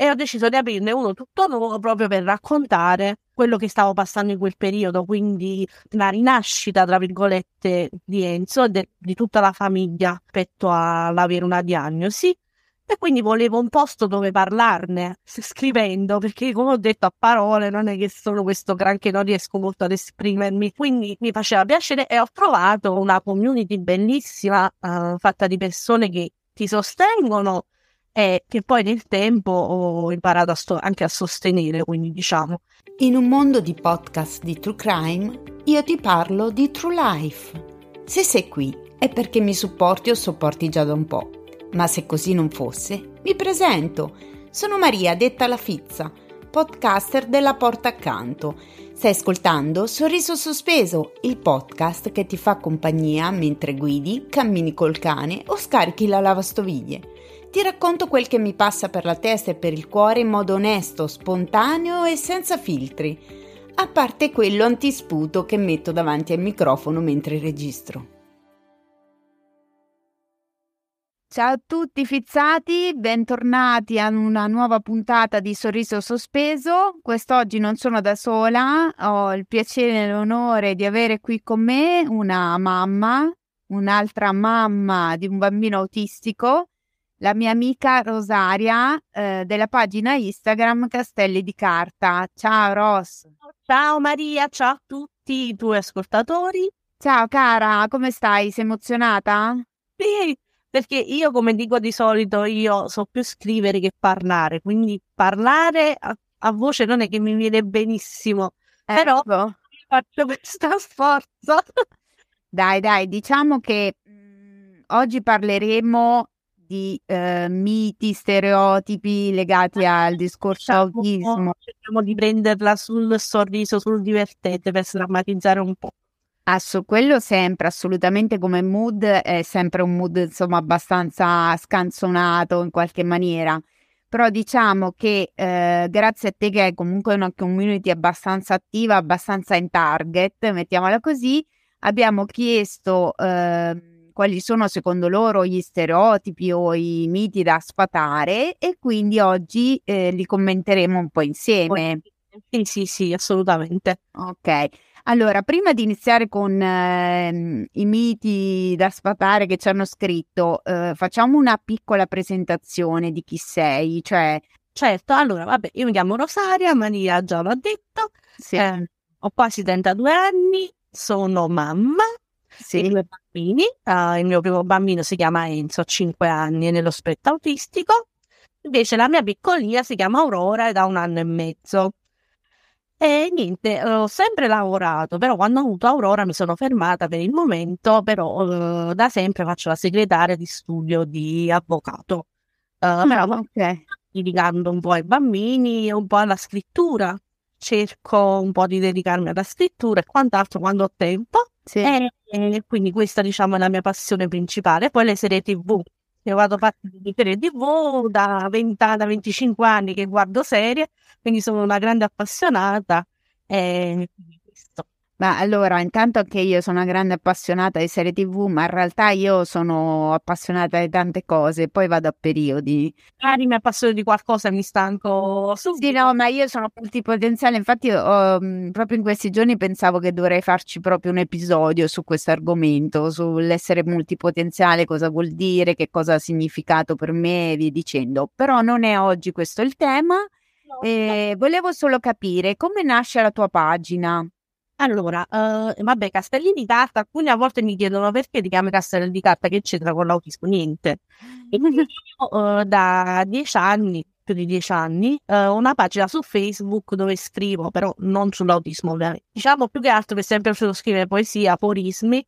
e ho deciso di aprirne uno tutto nuovo proprio per raccontare quello che stavo passando in quel periodo, quindi la rinascita, tra virgolette, di Enzo e de- di tutta la famiglia rispetto all'avere una diagnosi. E quindi volevo un posto dove parlarne, scrivendo, perché come ho detto a parole non è che sono questo granché, non riesco molto ad esprimermi, quindi mi faceva piacere e ho trovato una community bellissima, uh, fatta di persone che ti sostengono e che poi nel tempo ho imparato a sto- anche a sostenere, quindi diciamo. In un mondo di podcast di True Crime, io ti parlo di True Life. Se sei qui è perché mi supporti o sopporti già da un po', ma se così non fosse, mi presento. Sono Maria, detta la Fizza, podcaster della Porta Accanto. Stai ascoltando Sorriso Sospeso, il podcast che ti fa compagnia mentre guidi, cammini col cane o scarichi la lavastoviglie. Ti racconto quel che mi passa per la testa e per il cuore in modo onesto, spontaneo e senza filtri, a parte quello antisputo che metto davanti al microfono mentre registro. Ciao a tutti fizzati, bentornati a una nuova puntata di Sorriso Sospeso. Quest'oggi non sono da sola, ho il piacere e l'onore di avere qui con me una mamma, un'altra mamma di un bambino autistico la mia amica Rosaria eh, della pagina Instagram Castelli di Carta. Ciao Ros. Ciao Maria, ciao a tutti i tuoi ascoltatori. Ciao cara, come stai? Sei emozionata? Sì, perché io come dico di solito, io so più scrivere che parlare, quindi parlare a, a voce non è che mi viene benissimo, ecco. però faccio questo sforzo. Dai, dai, diciamo che mm, oggi parleremo di eh, miti, stereotipi legati al discorso cerchiamo, autismo. Cerchiamo di prenderla sul sorriso, sul divertente per sdrammatizzare un po'. Asso, quello sempre, assolutamente come mood, è sempre un mood insomma abbastanza scanzonato in qualche maniera. Però diciamo che eh, grazie a te che è comunque una community abbastanza attiva, abbastanza in target, mettiamola così, abbiamo chiesto eh, quali sono secondo loro gli stereotipi o i miti da sfatare e quindi oggi eh, li commenteremo un po' insieme. Sì, sì, sì, assolutamente. Ok. Allora, prima di iniziare con eh, i miti da sfatare che ci hanno scritto, eh, facciamo una piccola presentazione di chi sei, cioè... Certo, allora, vabbè, io mi chiamo Rosaria, Maria già l'ha detto, sì. eh, ho quasi 32 anni, sono mamma, sì. due bambini. Uh, il mio primo bambino si chiama Enzo, ha 5 anni, è nello spettro autistico. Invece la mia piccolina si chiama Aurora ed ha un anno e mezzo. E niente, ho sempre lavorato, però quando ho avuto Aurora mi sono fermata per il momento, però uh, da sempre faccio la segretaria di studio di avvocato. Uh, però okay. dedicando un po' ai bambini e un po' alla scrittura. Cerco un po' di dedicarmi alla scrittura e quant'altro quando ho tempo. Sì. E, e quindi questa diciamo è la mia passione principale. Poi le serie tv. Io vado fatta di serie tv da, 20, da 25 anni che guardo serie, quindi sono una grande appassionata. E questo. Ma allora, intanto anche io sono una grande appassionata di serie TV, ma in realtà io sono appassionata di tante cose, poi vado a periodi. Magari mi appassiono di qualcosa e mi stanco subito. Sì, no, ma io sono multipotenziale, infatti ho, proprio in questi giorni pensavo che dovrei farci proprio un episodio su questo argomento, sull'essere multipotenziale, cosa vuol dire, che cosa ha significato per me e via dicendo. Però non è oggi questo il tema. No, eh, volevo solo capire come nasce la tua pagina. Allora, uh, vabbè, castelli di carta, alcune a volte mi chiedono perché ti chiami castelli di carta, che c'entra con l'autismo? Niente. E quindi io uh, da dieci anni, più di dieci anni, uh, ho una pagina su Facebook dove scrivo, però non sull'autismo ovviamente. Diciamo più che altro per sempre piaciuto scrivere poesia, aforismi,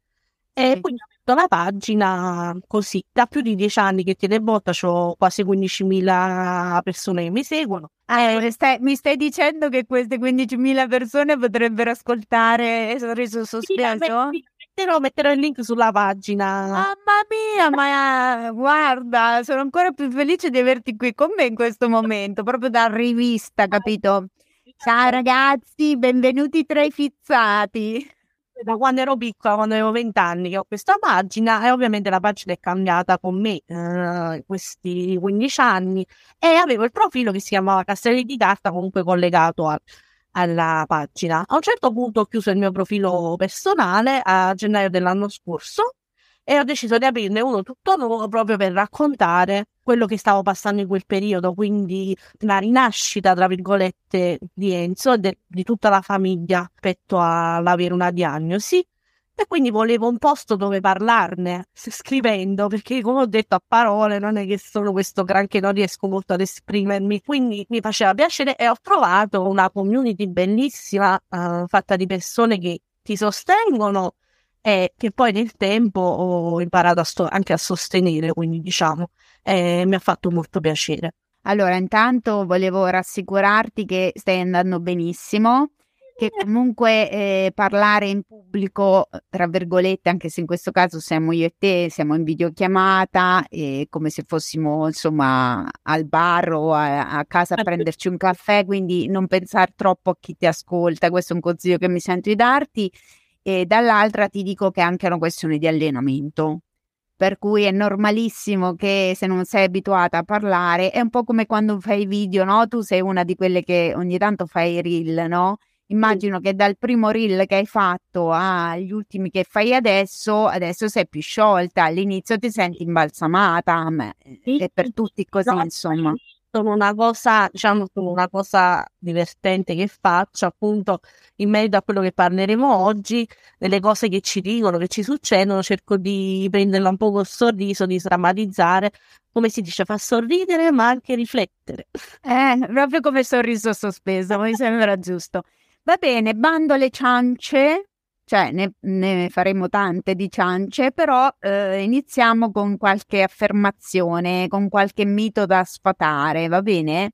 e quindi ho aperto la pagina così, da più di dieci anni che tiene botta, ho quasi 15.000 persone che mi seguono. Eh, stai, mi stai dicendo che queste 15.000 persone potrebbero ascoltare Sorriso Sospeso? Sì, metterò, metterò il link sulla pagina. Mamma mia, ma guarda, sono ancora più felice di averti qui con me in questo momento, proprio da rivista, capito? Ciao ragazzi, benvenuti tra i fizzati. Da quando ero piccola, quando avevo 20 anni, che ho questa pagina e ovviamente la pagina è cambiata con me eh, questi 15 anni e avevo il profilo che si chiamava Castelli di Carta comunque collegato a, alla pagina. A un certo punto ho chiuso il mio profilo personale a gennaio dell'anno scorso e ho deciso di aprirne uno tutto nuovo proprio per raccontare quello che stavo passando in quel periodo, quindi la rinascita, tra virgolette, di Enzo e de- di tutta la famiglia rispetto all'avere una diagnosi. E quindi volevo un posto dove parlarne, scrivendo, perché come ho detto a parole non è che sono questo granché, non riesco molto ad esprimermi, quindi mi faceva piacere e ho trovato una community bellissima, uh, fatta di persone che ti sostengono e che poi nel tempo ho imparato a sto- anche a sostenere, quindi diciamo, eh, mi ha fatto molto piacere. Allora, intanto volevo rassicurarti che stai andando benissimo, che comunque eh, parlare in pubblico, tra virgolette, anche se in questo caso siamo io e te, siamo in videochiamata, eh, come se fossimo insomma al bar o a, a casa a prenderci un caffè, quindi non pensare troppo a chi ti ascolta, questo è un consiglio che mi sento di darti e dall'altra ti dico che è anche una questione di allenamento. Per cui è normalissimo che se non sei abituata a parlare, è un po' come quando fai video, no? Tu sei una di quelle che ogni tanto fai reel, no? Immagino che dal primo reel che hai fatto agli ultimi che fai adesso, adesso sei più sciolta, all'inizio ti senti imbalsamata, è per tutti così, insomma sono una cosa, diciamo, sono una cosa divertente che faccio, appunto, in merito a quello che parleremo oggi, delle cose che ci dicono, che ci succedono, cerco di prenderla un po' col sorriso, di sdrammatizzare, come si dice, fa sorridere ma anche riflettere. Eh, proprio come sorriso sospeso, mi sembra giusto. Va bene, bando le ciance, cioè ne, ne, faremo tante di ciance, però eh, iniziamo con qualche affermazione, con qualche mito da sfatare, va bene?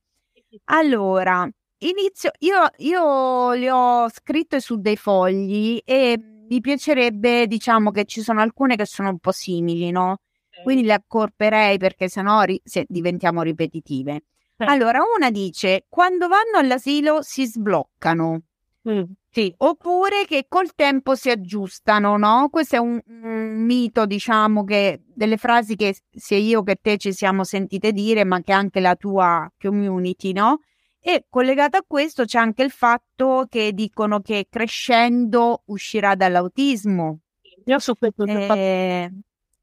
Allora, inizio, io, io li ho scritte su dei fogli e mi piacerebbe, diciamo che ci sono alcune che sono un po' simili, no? Quindi le accorperei perché sennò ri- se diventiamo ripetitive. Allora, una dice, quando vanno all'asilo si sbloccano. Mm. Sì, oppure che col tempo si aggiustano, no? Questo è un, un, mito, diciamo, che delle frasi che sia io che te ci siamo sentite dire, ma che anche la tua community, no? E collegato a questo c'è anche il fatto che dicono che crescendo uscirà dall'autismo. Io su questo, eh,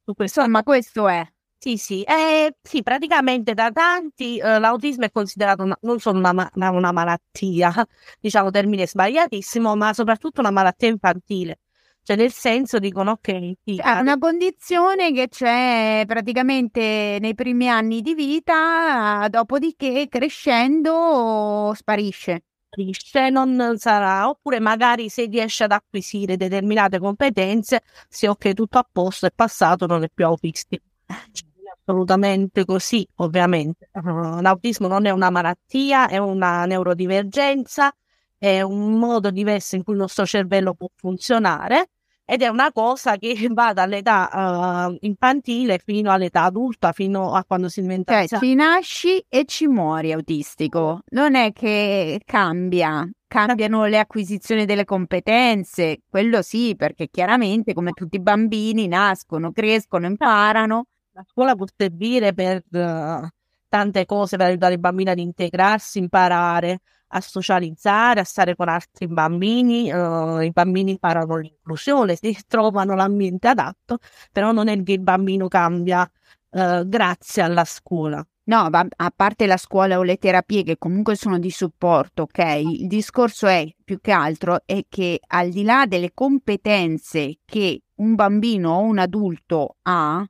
su questo. Insomma, questo è. Sì, sì, eh, sì, praticamente da tanti eh, l'autismo è considerato una, non solo una, una, una, malattia, diciamo termine sbagliatissimo, ma soprattutto una malattia infantile. Cioè, nel senso dicono ok. Sì, è una condizione che c'è praticamente nei primi anni di vita, dopodiché crescendo sparisce. Sparisce, non sarà, oppure magari se riesce ad acquisire determinate competenze, se ok, tutto a posto, è passato, non è più autistico assolutamente così, ovviamente. Uh, l'autismo non è una malattia, è una neurodivergenza, è un modo diverso in cui il nostro cervello può funzionare ed è una cosa che va dall'età uh, infantile fino all'età adulta, fino a quando si diventa cioè, ci nasci e ci muori autistico. Non è che cambia, cambiano le acquisizioni delle competenze, quello sì, perché chiaramente come tutti i bambini nascono, crescono, imparano la scuola può servire per uh, tante cose, per aiutare i bambini ad integrarsi, imparare a socializzare, a stare con altri bambini. Uh, I bambini imparano l'inclusione, si trovano l'ambiente adatto, però non è che il bambino cambia uh, grazie alla scuola. No, a parte la scuola o le terapie che comunque sono di supporto, ok? Il discorso è più che altro è che al di là delle competenze che un bambino o un adulto ha,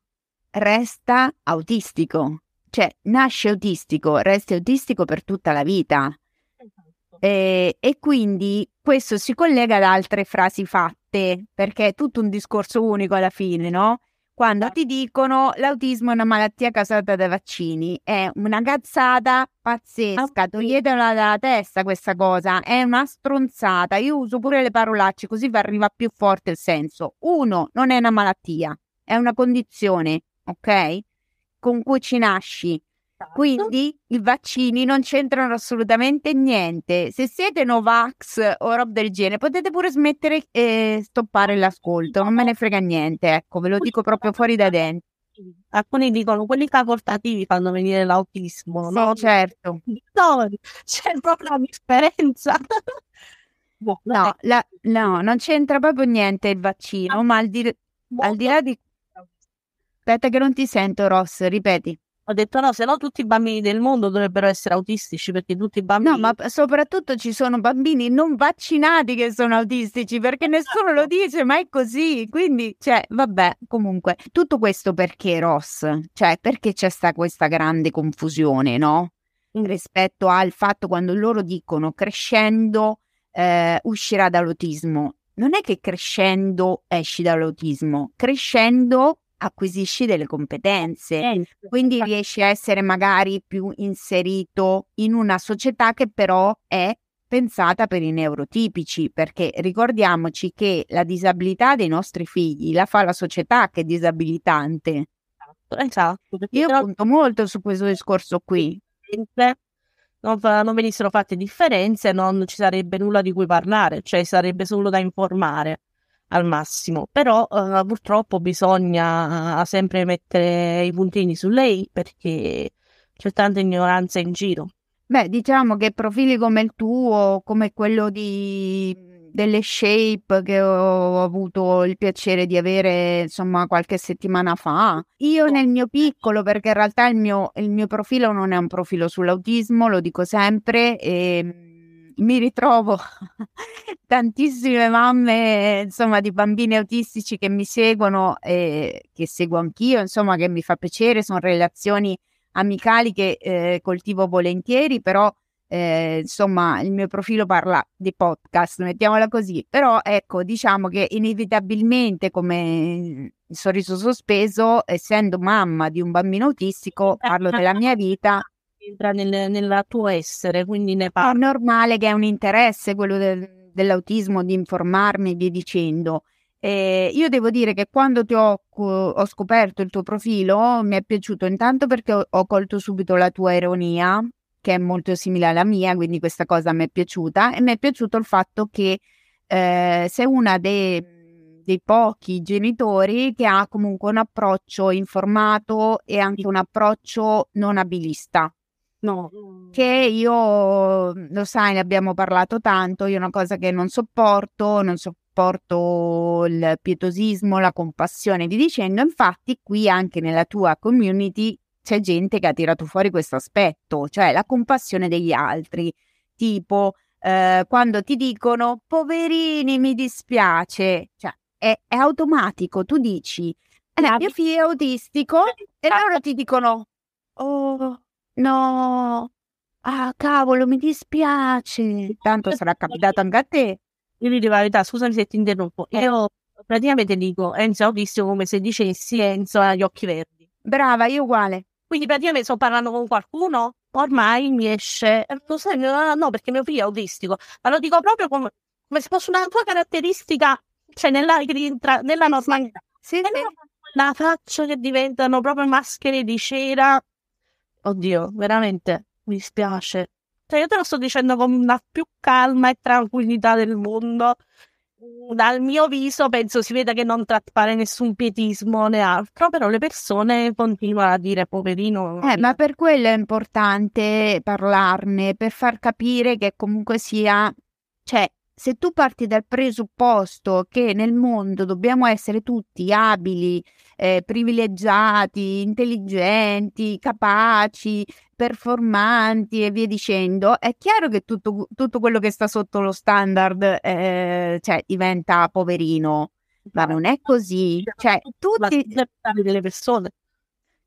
resta autistico, cioè nasce autistico, resta autistico per tutta la vita. Esatto. E, e, quindi questo si collega ad altre frasi fatte, perché è tutto un discorso unico alla fine, no? Quando ti dicono l'autismo è una malattia causata dai vaccini, è una cazzata pazzesca, toglietela dalla testa questa cosa, è una stronzata. Io uso pure le parolacce così arriva più forte il senso. Uno, non è una malattia, è una condizione ok? Con cui ci nasci. Esatto. Quindi i vaccini non c'entrano assolutamente niente. Se siete Novax o roba del genere, potete pure smettere e stoppare l'ascolto, non me ne frega niente, ecco, ve lo dico proprio fuori da dentro. Alcuni dicono quelli facoltativi fanno venire l'autismo, sì, no? certo. No, c'è proprio la differenza. boh, no, la, no, non c'entra proprio niente il vaccino, ma al di, al di là di... Aspetta che non ti sento, Ross, ripeti. Ho detto no, se no tutti i bambini del mondo dovrebbero essere autistici perché tutti i bambini... No, ma soprattutto ci sono bambini non vaccinati che sono autistici perché nessuno lo esatto. dice, ma è così. Quindi, cioè, vabbè, comunque, tutto questo perché Ross? Cioè, perché c'è sta questa grande confusione, no? Rispetto al fatto quando loro dicono crescendo eh, uscirà dall'autismo. Non è che crescendo esci dall'autismo, crescendo acquisisci delle competenze, quindi riesci a essere magari più inserito in una società che però è pensata per i neurotipici, perché ricordiamoci che la disabilità dei nostri figli la fa la società che è disabilitante. Esatto. esatto Io punto molto su questo discorso qui. Non, non, venissero fatte differenze, non ci sarebbe nulla di cui parlare, cioè sarebbe solo da informare al massimo. Però uh, purtroppo bisogna uh, sempre mettere i puntini su lei perché c'è tanta ignoranza in giro. Beh, diciamo che profili come il tuo, come quello di delle shape che ho avuto il piacere di avere insomma qualche settimana fa. Io nel mio piccolo, perché in realtà il mio, il mio profilo non è un profilo sull'autismo, lo dico sempre, e mi ritrovo tantissime mamme, insomma, di bambini autistici che mi seguono e che seguo anch'io, insomma, che mi fa piacere, sono relazioni amicali che eh, coltivo volentieri, però eh, insomma il mio profilo parla di podcast, mettiamola così, però ecco, diciamo che inevitabilmente come il sorriso sospeso, essendo mamma di un bambino autistico, parlo della mia vita entra nel, nel tuo essere, quindi ne parli. È normale che è un interesse quello del, dell'autismo, di informarmi e via dicendo. Eh, io devo dire che quando ti ho, ho, scoperto il tuo profilo mi è piaciuto intanto perché ho, ho, colto subito la tua ironia, che è molto simile alla mia, quindi questa cosa mi è piaciuta, e mi è piaciuto il fatto che eh, sei una dei, dei pochi genitori che ha comunque un approccio informato e anche un approccio non abilista. No. Che io, lo sai, ne abbiamo parlato tanto, io una cosa che non sopporto, non sopporto il pietosismo, la compassione, vi dicendo, infatti qui anche nella tua community c'è gente che ha tirato fuori questo aspetto, cioè la compassione degli altri, tipo eh, quando ti dicono poverini mi dispiace, cioè è, è automatico, tu dici eh, mio figlio è autistico e loro ti dicono oh No, ah cavolo, mi dispiace. Tanto sarà capitato anche a te. Io vi dico la verità, scusami se ti interrompo. Eh. Io praticamente dico Enzo è autistico come se dicessi Enzo ha gli occhi verdi. Brava, io uguale. Quindi praticamente sto parlando con qualcuno, ormai mi esce, lo sai, no, perché mio figlio è autistico, ma lo dico proprio come, come se fosse una tua caratteristica, cioè nella, nella normalità. Sì, sì. La faccia che diventano proprio maschere di cera Oddio, veramente mi spiace. Cioè, io te lo sto dicendo con la più calma e tranquillità del mondo. Dal mio viso penso si veda che non traspare nessun pietismo né altro, però le persone continuano a dire poverino. Eh, ma per quello è importante parlarne, per far capire che comunque sia, cioè, se tu parti dal presupposto che nel mondo dobbiamo essere tutti abili, eh, privilegiati, intelligenti, capaci, performanti e via dicendo, è chiaro che tutto, tutto quello che sta sotto lo standard eh, cioè, diventa poverino. Ma non è così. Cioè, tutti... delle persone.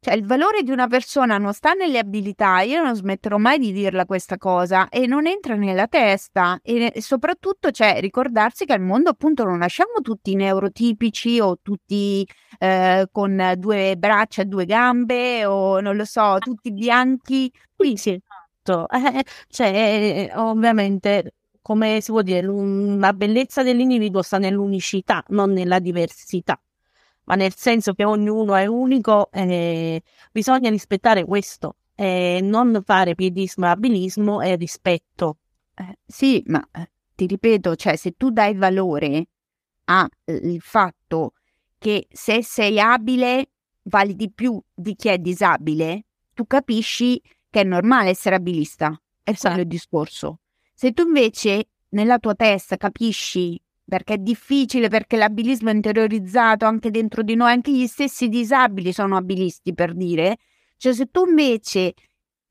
Cioè, il valore di una persona non sta nelle abilità, io non smetterò mai di dirla questa cosa, e non entra nella testa. E, soprattutto, cioè, ricordarsi che al mondo appunto non nasciamo tutti neurotipici o tutti eh, con due braccia e due gambe o non lo so, tutti bianchi. Qui sì, esatto. Eh, cioè, ovviamente come si può dire, la bellezza dell'individuo sta nell'unicità, non nella diversità ma nel senso che ognuno è unico e bisogna rispettare questo, eh, non fare piedismo e abilismo è rispetto. Eh, sì, ma eh, ti ripeto, cioè se tu dai valore al eh, fatto che se sei abile vali di più di chi è disabile, tu capisci che è normale essere abilista. È esatto. quello il discorso. Se tu invece nella tua testa capisci perché è difficile, perché l'abilismo è interiorizzato anche dentro di noi, anche gli stessi disabili sono abilisti per dire, cioè se tu invece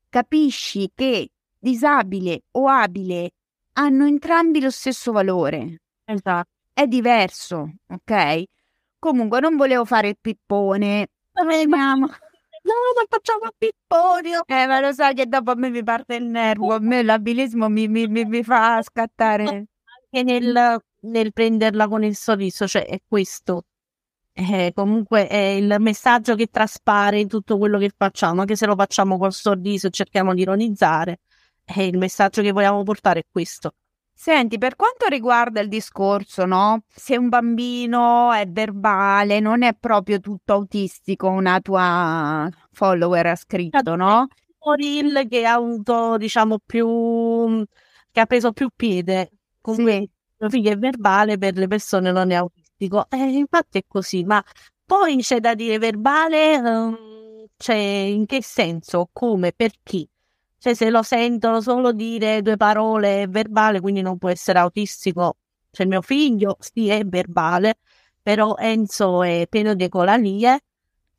capisci che disabile o abile hanno entrambi lo stesso valore, esatto. è diverso, ok? Comunque non volevo fare il pippone, veniamo. No, ma facciamo pipponi. Eh, ma lo sai che dopo a me mi parte il nervo, a me l'abilismo mi, mi, mi, mi fa scattare. Anche nel, nel prenderla con il sorriso, cioè è questo. Eh, comunque è il messaggio che traspare in tutto quello che facciamo, anche se lo facciamo col sorriso e cerchiamo di ironizzare, eh, il messaggio che vogliamo portare è questo. Senti, per quanto riguarda il discorso, no? Se un bambino è verbale, non è proprio tutto autistico, una tua follower ha scritto, no? Reel che ha avuto, diciamo, più che ha preso più piede. Comunque, sì. Mio figlio è verbale, per le persone non è autistico. Eh, infatti è così, ma poi c'è da dire verbale, um, cioè in che senso, come, per chi? Cioè, se lo sentono solo dire due parole verbale, quindi non può essere autistico. Cioè, mio figlio sì è verbale, però Enzo è pieno di ecolalie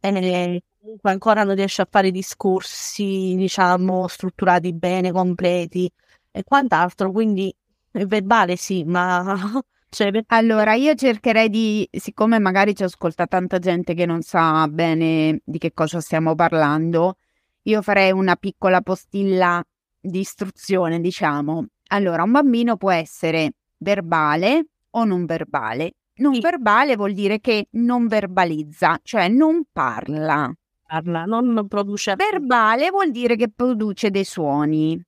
e comunque ancora non riesce a fare discorsi, diciamo, strutturati bene, completi e quant'altro. Quindi verbale sì, ma Cioè, allora, io cercherei di, siccome magari ci ascolta tanta gente che non sa bene di che cosa stiamo parlando, io farei una piccola postilla di istruzione, diciamo. Allora, un bambino può essere verbale o non verbale. Non sì. verbale vuol dire che non verbalizza, cioè non parla. Parla, non produce. Verbale vuol dire che produce dei suoni.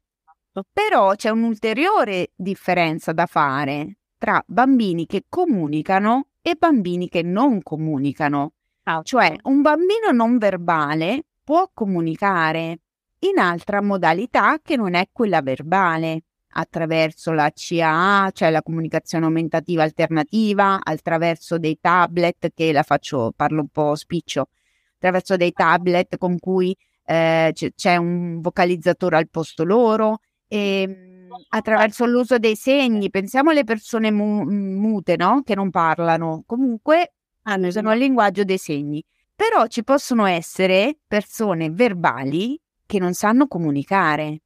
Esatto. Però c'è un'ulteriore differenza da fare tra bambini che comunicano e bambini che non comunicano. Ah, cioè, un bambino non verbale può comunicare in altra modalità che non è quella verbale, attraverso la CAA, cioè la comunicazione aumentativa alternativa, attraverso dei tablet che la faccio, parlo un po' spiccio, attraverso dei tablet con cui eh, c- c'è un vocalizzatore al posto loro e ehm, attraverso l'uso dei segni, pensiamo alle persone mu- mute, no? Che non parlano, comunque hanno usano il linguaggio dei segni. Però ci possono essere persone verbali che non sanno comunicare.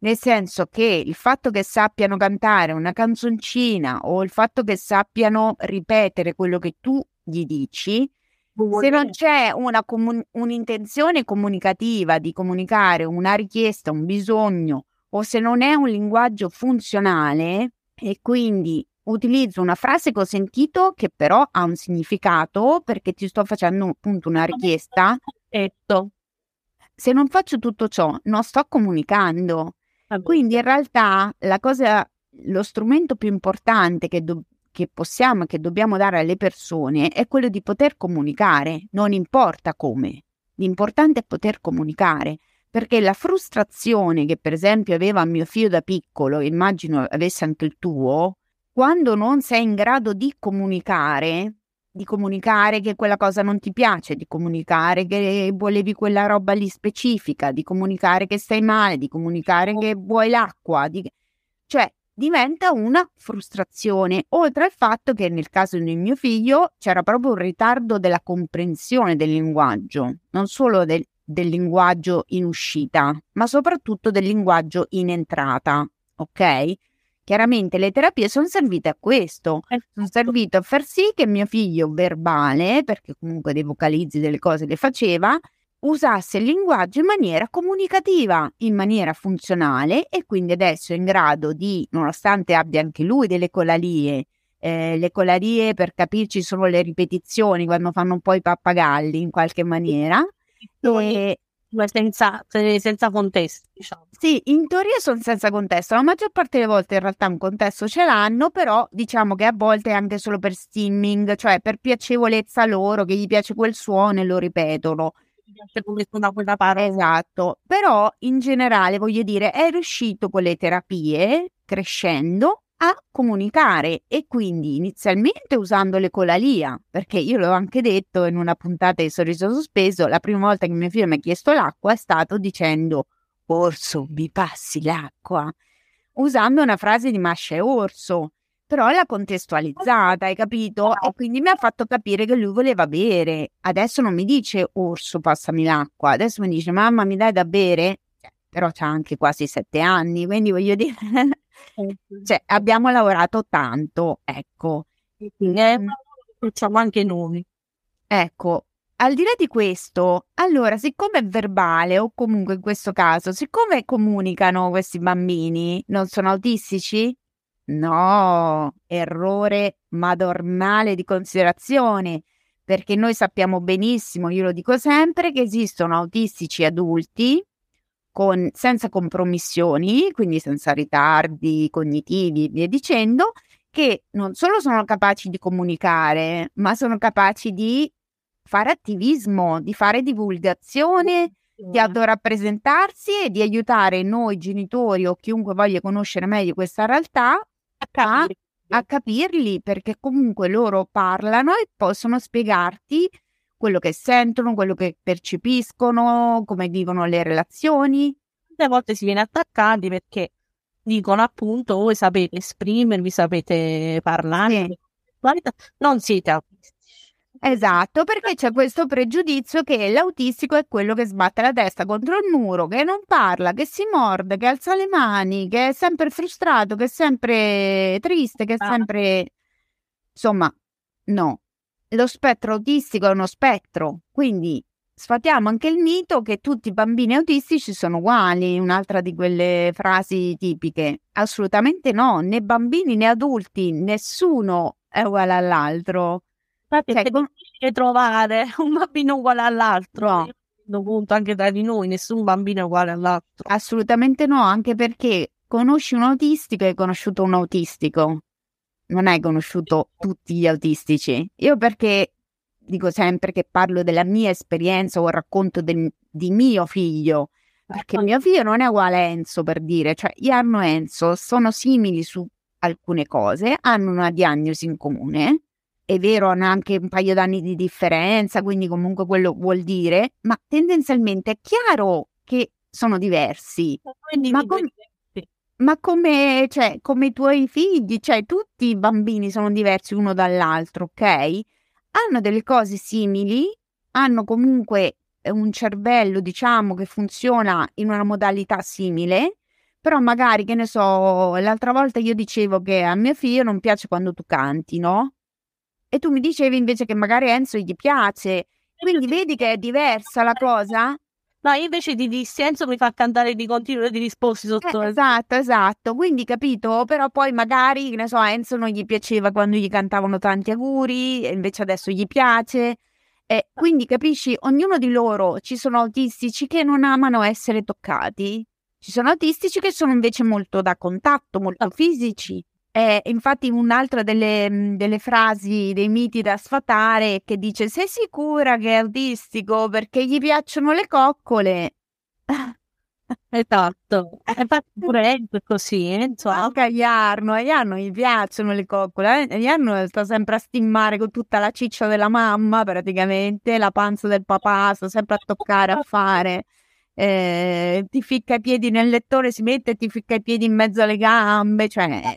Nel senso che il fatto che sappiano cantare una canzoncina o il fatto che sappiano ripetere quello che tu gli dici, se non c'è una comun- un'intenzione comunicativa di comunicare una richiesta, un bisogno, o se non è un linguaggio funzionale e quindi utilizzo una frase che ho sentito che però ha un significato perché ti sto facendo appunto una richiesta. Detto. Se non faccio tutto ciò, non sto comunicando. Quindi in realtà la cosa, lo strumento più importante che, do, che possiamo e che dobbiamo dare alle persone è quello di poter comunicare, non importa come. L'importante è poter comunicare perché la frustrazione che per esempio aveva mio figlio da piccolo, immagino avesse anche il tuo, quando non sei in grado di comunicare, di comunicare che quella cosa non ti piace, di comunicare che volevi quella roba lì specifica, di comunicare che stai male, di comunicare che vuoi l'acqua, di... cioè diventa una frustrazione, oltre al fatto che nel caso di mio figlio c'era proprio un ritardo della comprensione del linguaggio, non solo del, del linguaggio in uscita, ma soprattutto del linguaggio in entrata, ok? Chiaramente le terapie sono servite a questo, sono esatto. servite a far sì che mio figlio verbale, perché comunque dei vocalizzi, delle cose le faceva, usasse il linguaggio in maniera comunicativa, in maniera funzionale e quindi adesso è in grado di, nonostante abbia anche lui delle colalie, eh, le colalie per capirci sono le ripetizioni quando fanno un po' i pappagalli in qualche maniera, e, senza, senza contesto, diciamo. Sì, in teoria sono senza contesto. La maggior parte delle volte in realtà un contesto ce l'hanno, però diciamo che a volte è anche solo per stimming, cioè per piacevolezza loro, che gli piace quel suono e lo ripetono. come suona quella parola. Esatto, però in generale voglio dire è riuscito con le terapie crescendo a comunicare e quindi inizialmente usando l'ecolalia, perché io l'ho anche detto in una puntata di Sorriso Sospeso, la prima volta che mio figlio mi ha chiesto l'acqua è stato dicendo Orso, mi passi l'acqua, usando una frase di Masha e Orso, però l'ha contestualizzata, hai capito? E quindi mi ha fatto capire che lui voleva bere. Adesso non mi dice Orso, passami l'acqua, adesso mi dice mamma, mi dai da bere? Cioè, però c'ha anche quasi sette anni, quindi voglio dire, cioè, abbiamo lavorato tanto, ecco. Eh, facciamo anche noi. Ecco, al di là di questo, allora, siccome è verbale o comunque in questo caso, siccome comunicano questi bambini, non sono autistici? No, errore madornale di considerazione, perché noi sappiamo benissimo, io lo dico sempre, che esistono autistici adulti con, senza compromissioni, quindi senza ritardi cognitivi e via dicendo, che non solo sono capaci di comunicare, ma sono capaci di fare attivismo, di fare divulgazione, di autorappresentarsi e di aiutare noi genitori o chiunque voglia conoscere meglio questa realtà a, capirli. a capirli, perché comunque loro parlano e possono spiegarti quello che sentono, quello che percepiscono, come vivono le relazioni. A volte si viene attaccati perché dicono appunto voi sapete esprimervi, sapete parlare, sì. non siete autisti. Esatto, perché c'è questo pregiudizio che l'autistico è quello che sbatte la testa contro il muro, che non parla, che si morde, che alza le mani, che è sempre frustrato, che è sempre triste, che è ah. sempre... Insomma, no. Lo spettro autistico è uno spettro, quindi sfatiamo anche il mito che tutti i bambini autistici sono uguali, un'altra di quelle frasi tipiche. Assolutamente no, né bambini né adulti, nessuno è uguale all'altro. Infatti cioè, è difficile trovare un bambino uguale all'altro. No. punto anche tra di noi, nessun bambino è uguale all'altro. Assolutamente no, anche perché conosci un autistico e hai conosciuto un autistico. Non hai conosciuto tutti gli autistici. Io perché dico sempre che parlo della mia esperienza o racconto del, di mio figlio, perché mio figlio non è uguale a Enzo per dire, cioè Iarno e Enzo sono simili su alcune cose, hanno una diagnosi in comune, è vero, hanno anche un paio d'anni di differenza, quindi comunque quello vuol dire, ma tendenzialmente è chiaro che sono diversi. Ma, com- ma come, cioè, come i tuoi figli, cioè tutti i bambini sono diversi uno dall'altro, ok? Hanno delle cose simili, hanno comunque un cervello, diciamo, che funziona in una modalità simile, però magari, che ne so, l'altra volta io dicevo che a mio figlio non piace quando tu canti, no? E tu mi dicevi invece che magari Enzo gli piace. Quindi vedi che è diversa la cosa? No, io invece ti dissi Enzo mi fa cantare di continuo e ti risposti sotto. Eh, esatto, esatto. Quindi capito? Però poi magari, ne so, Enzo non gli piaceva quando gli cantavano tanti auguri, e invece adesso gli piace. E quindi capisci, ognuno di loro ci sono autistici che non amano essere toccati. Ci sono autistici che sono invece molto da contatto, molto fisici. Eh, infatti un'altra delle, mhmm, delle, frasi, dei miti da sfatare è che dice sei sicura che è autistico perché gli piacciono le coccole? Esatto, infatti pure Enzo è così, Enzo anche agli Arno, agli Arno gli piacciono le coccole, agli Arno sta sempre a stimmare con tutta la ciccia della mamma praticamente, la panza del papà, sta sempre a toccare, a fare, eh, ti ficca i piedi nel lettore, si mette e ti ficca i piedi in mezzo alle gambe, cioè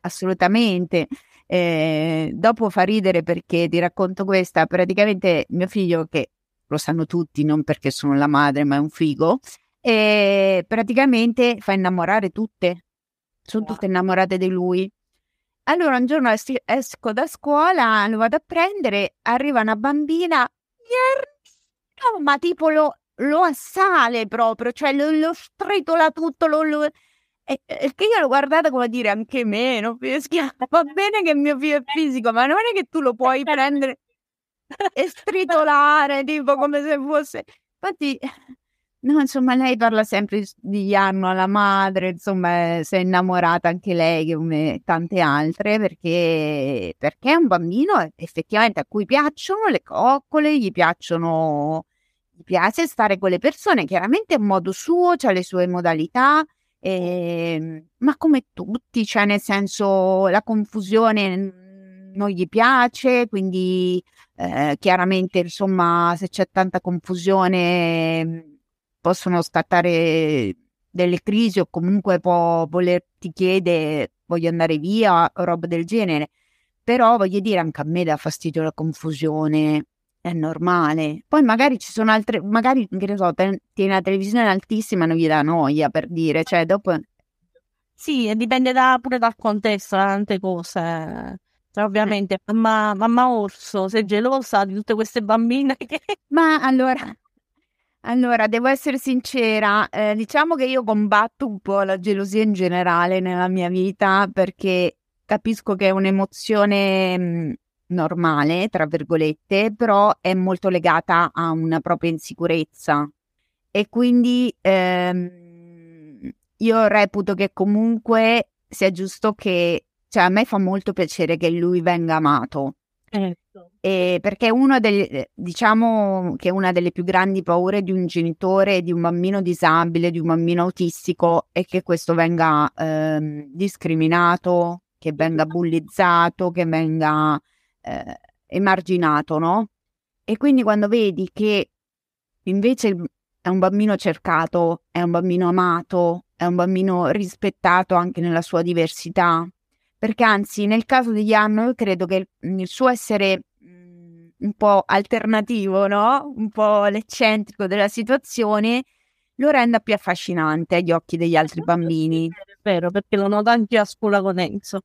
assolutamente. Eh, dopo fa ridere perché ti racconto questa, praticamente mio figlio che lo sanno tutti, non perché sono la madre, ma è un figo, e praticamente fa innamorare tutte, sono tutte innamorate di lui. Allora un giorno es- esco da scuola, lo vado a prendere, arriva una bambina, ma tipo lo, lo assale proprio, cioè lo, lo stritola tutto, lo, lo e, e che io l'ho guardata come a dire anche meno, va bene che il mio figlio è fisico, ma non è che tu lo puoi prendere e stritolare, tipo come se fosse... Infatti, no, insomma, lei parla sempre di Ianno alla madre, insomma, si è innamorata anche lei come tante altre, perché, perché è un bambino effettivamente a cui piacciono le coccole, gli piacciono gli piace stare con le persone, chiaramente è un modo suo, ha le sue modalità, eh, ma come tutti, cioè nel senso la confusione non gli piace, quindi eh, chiaramente insomma se c'è tanta confusione possono scattare delle crisi o comunque può volerti chiedere voglio andare via o roba del genere. Però voglio dire, anche a me dà fastidio la confusione, è normale. Poi magari ci sono altre, magari, che ne so, tieni la televisione altissima e non gli dà noia per dire, cioè dopo... Sì, dipende da, pure dal contesto, da tante cose. Cioè, ovviamente, mamma, mamma Orso, sei gelosa di tutte queste bambine che... Ma allora, allora, devo essere sincera, eh, diciamo che io combatto un po' la gelosia in generale nella mia vita perché capisco che è un'emozione mh, normale, tra virgolette, però è molto legata a una propria insicurezza e quindi ehm, io reputo che comunque sia giusto che, cioè a me fa molto piacere che lui venga amato. Ecco. E perché uno degli, diciamo che una delle più grandi paure di un genitore, di un bambino disabile, di un bambino autistico è che questo venga ehm, discriminato, che venga bullizzato, che venga eh, emarginato, no? E quindi quando vedi che invece è un bambino cercato, è un bambino amato, è un bambino rispettato anche nella sua diversità, perché anzi nel caso di Anno io credo che il, il suo essere mh, un po' alternativo, no? Un po' l'eccentrico della situazione lo renda più affascinante agli occhi degli altri bambini. È vero, perché lo noto anche a scuola con Enzo.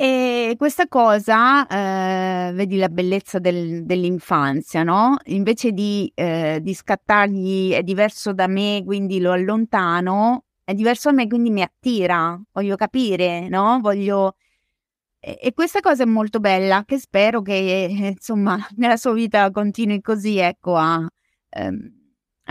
E questa cosa, eh, vedi la bellezza del, dell'infanzia, no? Invece di, eh, di scattargli è diverso da me, quindi lo allontano, è diverso da me, quindi mi attira, voglio capire, no? Voglio... E, e questa cosa è molto bella, che spero che, insomma, nella sua vita continui così, ecco, a... Ehm,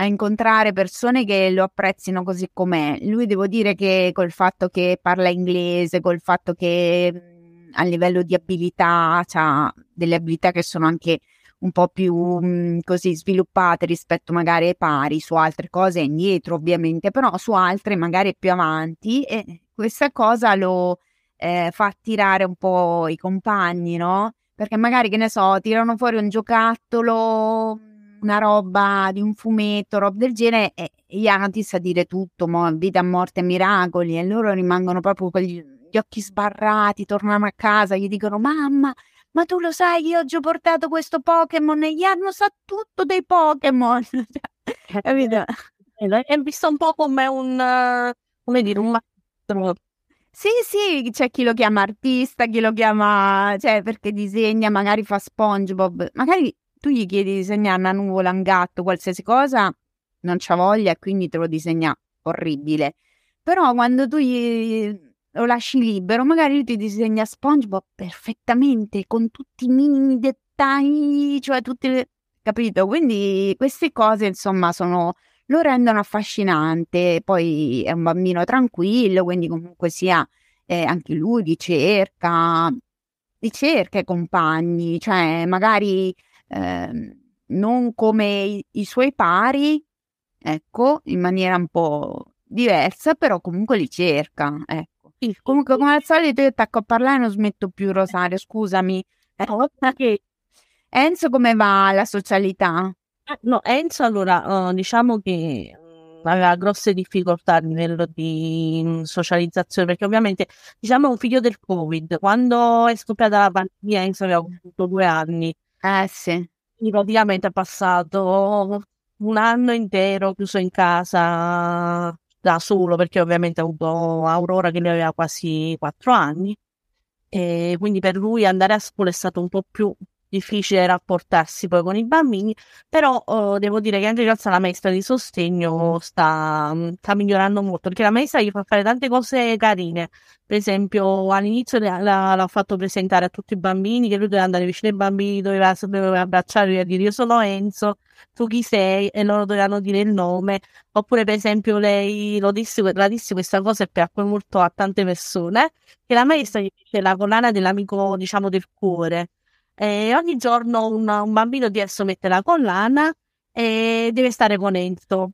a incontrare persone che lo apprezzino così com'è. Lui devo dire che col fatto che parla inglese, col fatto che a livello di abilità, ha delle abilità che sono anche un po' più mh, così sviluppate rispetto magari ai pari, su altre cose è indietro ovviamente, però su altre magari è più avanti e questa cosa lo eh, fa attirare un po' i compagni, no? Perché magari, che ne so, tirano fuori un giocattolo, una roba di un fumetto, roba del genere e Iana sa dire tutto, mo, vita, morte, miracoli e loro rimangono proprio quegli gli occhi sbarrati, tornano a casa, gli dicono mamma, ma tu lo sai, io oggi ho portato questo Pokémon e gli hanno sa tutto dei Pokémon. Cioè, capito? È visto un po' come un, come dire, un maestro. Sì, sì, c'è chi lo chiama artista, chi lo chiama, cioè, perché disegna, magari fa SpongeBob, magari tu gli chiedi di disegnare una nuvola, un gatto, qualsiasi cosa, non c'ha voglia e quindi te lo disegna orribile. Però quando tu gli lo lasci libero, magari lui ti disegna SpongeBob perfettamente, con tutti i minimi dettagli, cioè tutte le... capito? Quindi queste cose, insomma, sono lo rendono affascinante, poi è un bambino tranquillo, quindi comunque sia eh, anche lui ricerca, ricerca i compagni, cioè magari eh, non come i, i, suoi pari, ecco, in maniera un po' diversa, però comunque li cerca, ecco. Sì, comunque come al solito io attacco a parlare e non smetto più Rosario, scusami. Eh, Enzo come va la socialità? Eh, no, Enzo allora uh, diciamo che mm, aveva grosse difficoltà a livello di mm, socializzazione perché ovviamente diciamo è un figlio del covid quando è scoppiata la pandemia Enzo aveva avuto due anni eh sì quindi praticamente è passato un anno intero chiuso in casa da solo perché ovviamente ha avuto Aurora che ne aveva quasi quattro anni. E quindi per lui andare a scuola è stato un po' più difficile rapportarsi poi con i bambini, però oh, devo dire che anche grazie alla maestra di sostegno sta, sta, migliorando molto, perché la maestra gli fa fare tante cose carine, per esempio all'inizio l'ha, fatto presentare a tutti i bambini, che lui doveva andare vicino ai bambini, doveva, doveva abbracciare e dire io sono Enzo, tu chi sei? E loro dovevano dire il nome, oppure per esempio lei lo disse, la disse questa cosa e piacque molto a tante persone, che la maestra gli dice la collana dell'amico diciamo del cuore, e ogni giorno un, un bambino diverso mette la collana e deve stare con Enzo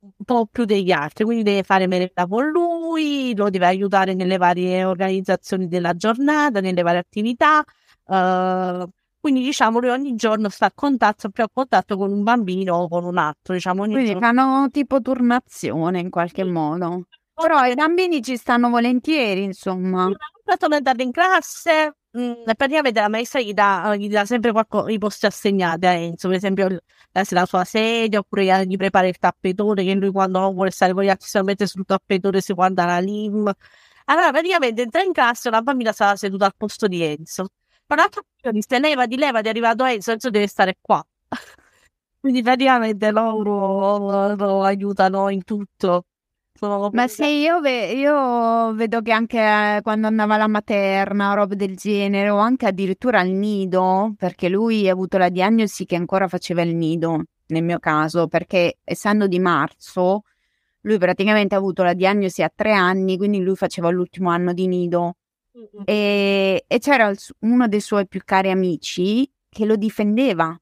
un po' più degli altri, quindi deve fare merenda con lui, lo deve aiutare nelle varie organizzazioni della giornata, nelle varie attività. Uh, quindi diciamo lui ogni giorno sta a contatto, più a contatto con un bambino o con un altro. Diciamo, quindi giorno. fanno tipo turnazione in qualche modo. Però i bambini ci stanno volentieri, insomma. Sono andati in classe, mh, mm, praticamente la maestra gli dà, gli dà sempre qualcosa, i posti assegnati a Enzo, per esempio la sua sedia, oppure gli prepara il tappetone, che lui quando vuole stare con gli altri si mette sul tappetone, si guarda la lim. Allora praticamente entra in classe una bambina stava seduta al posto di Enzo. Ma l'altro disse levati, levati, è arrivato Enzo, Enzo deve stare qua. Quindi praticamente loro lo aiutano in tutto. Ma sì, io, ve- io, vedo che anche eh, quando andava alla materna o robe del genere, o anche addirittura al nido, perché lui ha avuto la diagnosi che ancora faceva il nido, nel mio caso, perché essendo di marzo, lui praticamente ha avuto la diagnosi a tre anni, quindi lui faceva l'ultimo anno di nido. E, e c'era il, uno dei suoi più cari amici che lo difendeva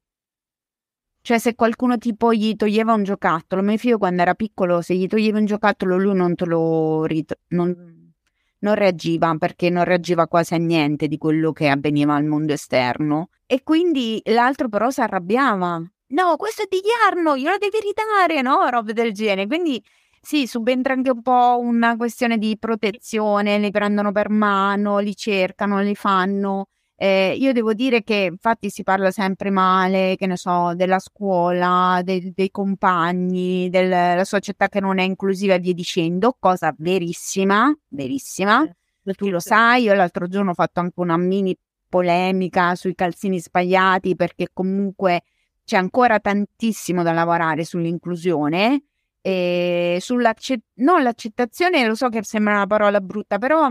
cioè, se qualcuno tipo gli toglieva un giocattolo, mio figlio quando era piccolo, se gli toglieva un giocattolo, lui non te lo rit- non, non reagiva perché non reagiva quasi a niente di quello che avveniva al mondo esterno. E quindi l'altro però si arrabbiava. No, questo è di Jarno, glielo devi ridare, no? Robe del genere. Quindi sì, subentra anche un po' una questione di protezione, li prendono per mano, li cercano, li fanno. Eh, io devo dire che infatti si parla sempre male, che ne so, della scuola, dei, dei compagni, della società che non è inclusiva e via dicendo, cosa verissima, verissima. Eh, tu lo sai, io l'altro giorno ho fatto anche una mini polemica sui calzini sbagliati perché comunque c'è ancora tantissimo da lavorare sull'inclusione e sulla non l'accettazione, lo so che sembra una parola brutta, però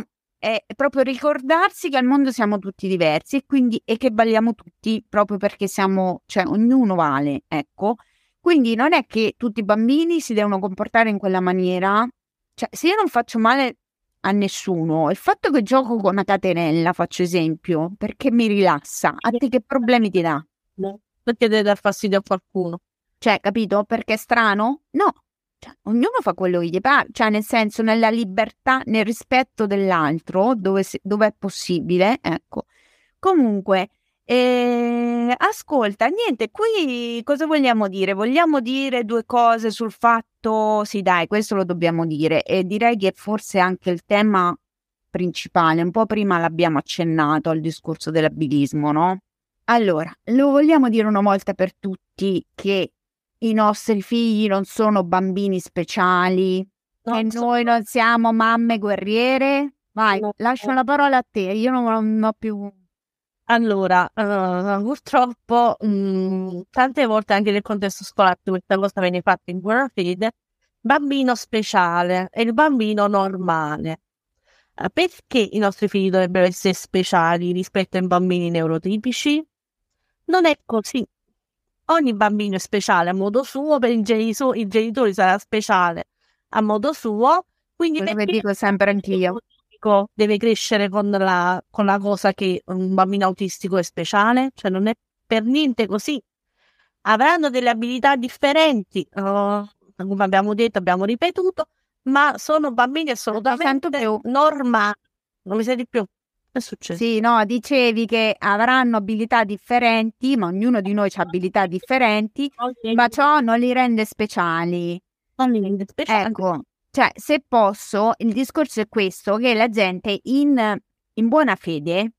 è proprio ricordarsi che al mondo siamo tutti diversi e quindi e che valiamo tutti proprio perché siamo, cioè ognuno vale, ecco. Quindi non è che tutti i bambini si devono comportare in quella maniera, cioè se io non faccio male a nessuno, il fatto che gioco con una catenella, faccio esempio, perché mi rilassa, a te che problemi ti dà? No, perché deve dar fastidio a qualcuno. Cioè, capito? Perché è strano? No, cioè, ognuno fa quello che gli pare, cioè nel senso nella libertà, nel rispetto dell'altro, dove, dove è possibile, ecco. Comunque, eh, ascolta, niente, qui cosa vogliamo dire? Vogliamo dire due cose sul fatto, sì dai, questo lo dobbiamo dire e direi che forse anche il tema principale, un po' prima l'abbiamo accennato al discorso dell'abilismo, no? Allora, lo vogliamo dire una volta per tutti che i nostri figli non sono bambini speciali no, e noi non siamo mamme guerriere? Vai, no, lascio la parola a te, io non, non ho più... Allora, uh, purtroppo mh, mm, tante volte anche nel contesto scolastico questa cosa viene fatta in buona fede, bambino speciale e il bambino normale. Uh, perché i nostri figli dovrebbero essere speciali rispetto ai bambini neurotipici? Non è così ogni bambino è speciale a modo suo, per i, genitori, i genitori sarà speciale a modo suo, quindi come dico sempre anch'io deve crescere con la, con la cosa che un bambino autistico è speciale, cioè non è per niente così. Avranno delle abilità differenti, uh, come abbiamo detto, abbiamo ripetuto, ma sono bambini assolutamente normali. Non mi senti più? È successo? Sì, no, dicevi che avranno abilità differenti, ma ognuno di noi ha abilità differenti, ma ciò non li rende speciali. Non li rende speciali. Ecco, cioè, se posso, il discorso è questo, che la gente in, in buona fede,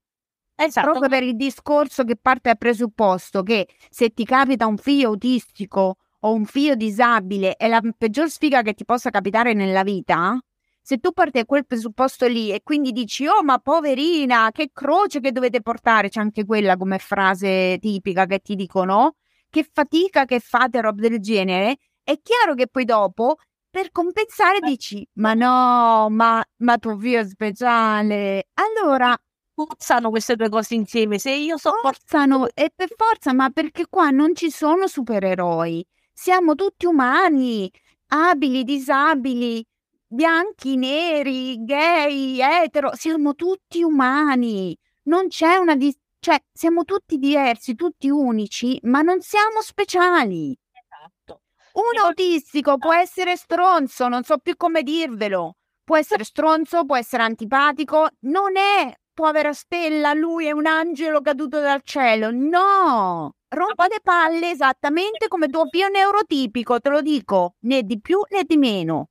esatto. proprio per il discorso che parte dal presupposto che se ti capita un figlio autistico o un figlio disabile è la peggior sfiga che ti possa capitare nella vita, se tu parti da quel presupposto lì e quindi dici, oh ma poverina, che croce che dovete portare, c'è anche quella come frase tipica che ti dicono, che fatica che fate, roba del genere, è chiaro che poi dopo per compensare dici, ma no, ma, ma tuo figlio è speciale. Allora, puzzano queste due cose insieme. Se io so forzano e per forza, ma perché qua non ci sono supereroi. Siamo tutti umani, abili, disabili, bianchi, neri, gay, etero, siamo tutti umani. Non c'è una dis- cioè siamo tutti diversi, tutti unici, ma non siamo speciali. un autistico può essere stronzo, non so più come dirvelo. Può essere stronzo, può essere antipatico, non è povera stella, lui è un angelo caduto dal cielo. No, rompa le palle esattamente come tuo figlio neurotipico, te lo dico, né di più né di meno.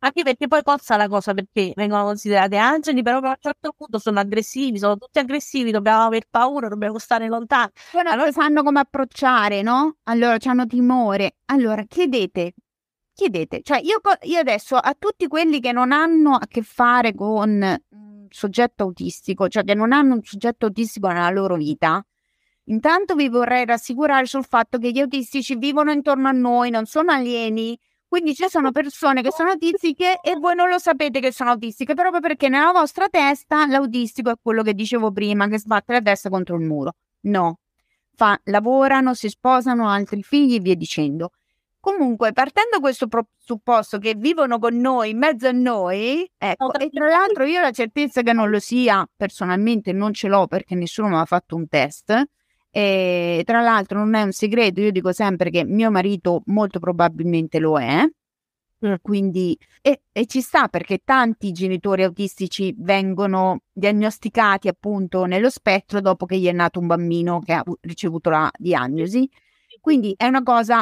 Anche perché poi cozza la cosa perché vengono considerati angeli, però a un certo punto sono aggressivi, sono tutti aggressivi, dobbiamo aver paura, dobbiamo stare lontani. Poi non allora... sanno come approcciare, no? Allora hanno timore. Allora chiedete, chiedete, cioè io, io adesso a tutti quelli che non hanno a che fare con un soggetto autistico, cioè che non hanno un soggetto autistico nella loro vita, intanto vi vorrei rassicurare sul fatto che gli autistici vivono intorno a noi, non sono alieni quindi ci sono persone che sono autistiche e voi non lo sapete che sono autistiche, proprio perché nella vostra testa l'autistico è quello che dicevo prima, che sbatte la testa contro il muro. No, Fa, lavorano, si sposano, altri figli e via dicendo. Comunque, partendo da questo presupposto che vivono con noi, in mezzo a noi, ecco, e tra l'altro io la certezza che non lo sia, personalmente non ce l'ho perché nessuno mi ha fatto un test, e tra l'altro non è un segreto, io dico sempre che mio marito molto probabilmente lo è. Mm. Quindi, e, e, ci sta perché tanti genitori autistici vengono diagnosticati appunto nello spettro dopo che gli è nato un bambino che ha ricevuto la diagnosi. Quindi è una cosa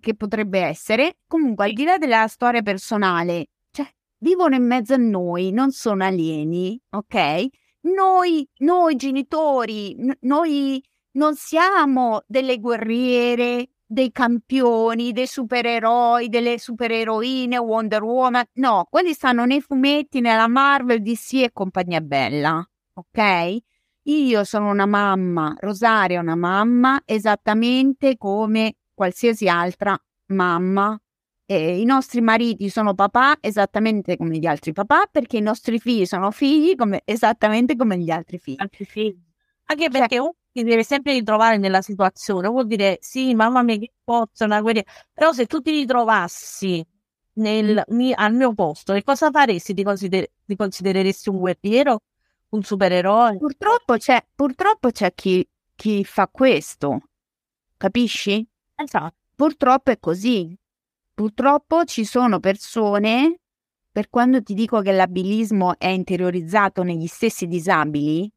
che potrebbe essere. Comunque, al di là della storia personale, cioè, vivono in mezzo a noi, non sono alieni, ok? Noi, noi genitori, n- noi non siamo delle guerriere, dei campioni, dei supereroi, delle supereroine, Wonder Woman. No, quelli stanno nei fumetti, nella Marvel, DC e compagnia bella. Ok? Io sono una mamma, Rosaria è una mamma esattamente come qualsiasi altra mamma. E I nostri mariti sono papà esattamente come gli altri papà, perché i nostri figli sono figli come, esattamente come gli altri figli. Altri figli. Anche perché cioè, ti deve sempre ritrovare nella situazione. Vuol dire, sì, mamma mia, che pozza, una guerriera. Però se tu ti ritrovassi nel, mi, al mio posto, che cosa faresti? Ti, consider- ti considereresti un guerriero? Un supereroe? Purtroppo c'è, purtroppo c'è chi, chi fa questo, capisci? Esatto. Purtroppo è così. Purtroppo ci sono persone, per quando ti dico che l'abilismo è interiorizzato negli stessi disabili,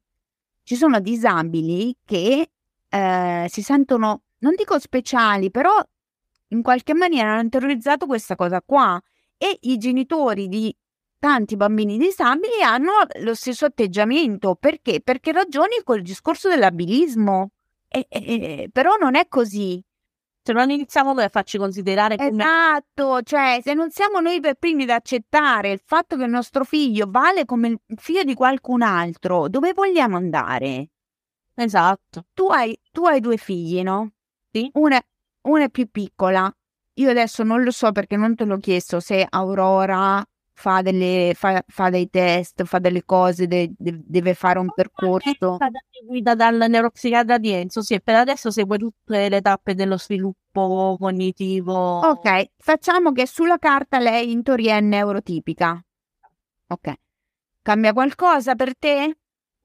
ci sono disabili che eh, si sentono, non dico speciali, però in qualche maniera hanno interiorizzato questa cosa qua e i genitori di tanti bambini disabili hanno lo stesso atteggiamento. Perché? Perché ragioni col discorso dell'abilismo. E, e, però non è così se non iniziamo noi a farci considerare come... Esatto, cioè se non siamo noi per primi ad accettare il fatto che il nostro figlio vale come il figlio di qualcun altro, dove vogliamo andare? Esatto. Tu hai, tu hai due figli, no? Sì. Una, una è più piccola. Io adesso non lo so perché non te l'ho chiesto se Aurora fa, delle, fa, fa dei test, fa delle cose, de, de, deve fare un percorso. È stata seguita dal neuropsichiatra di Enzo, sì, per adesso segue tutte le tappe dello sviluppo cognitivo. Ok, facciamo che sulla carta lei in teoria è neurotipica. Ok. Cambia qualcosa per te?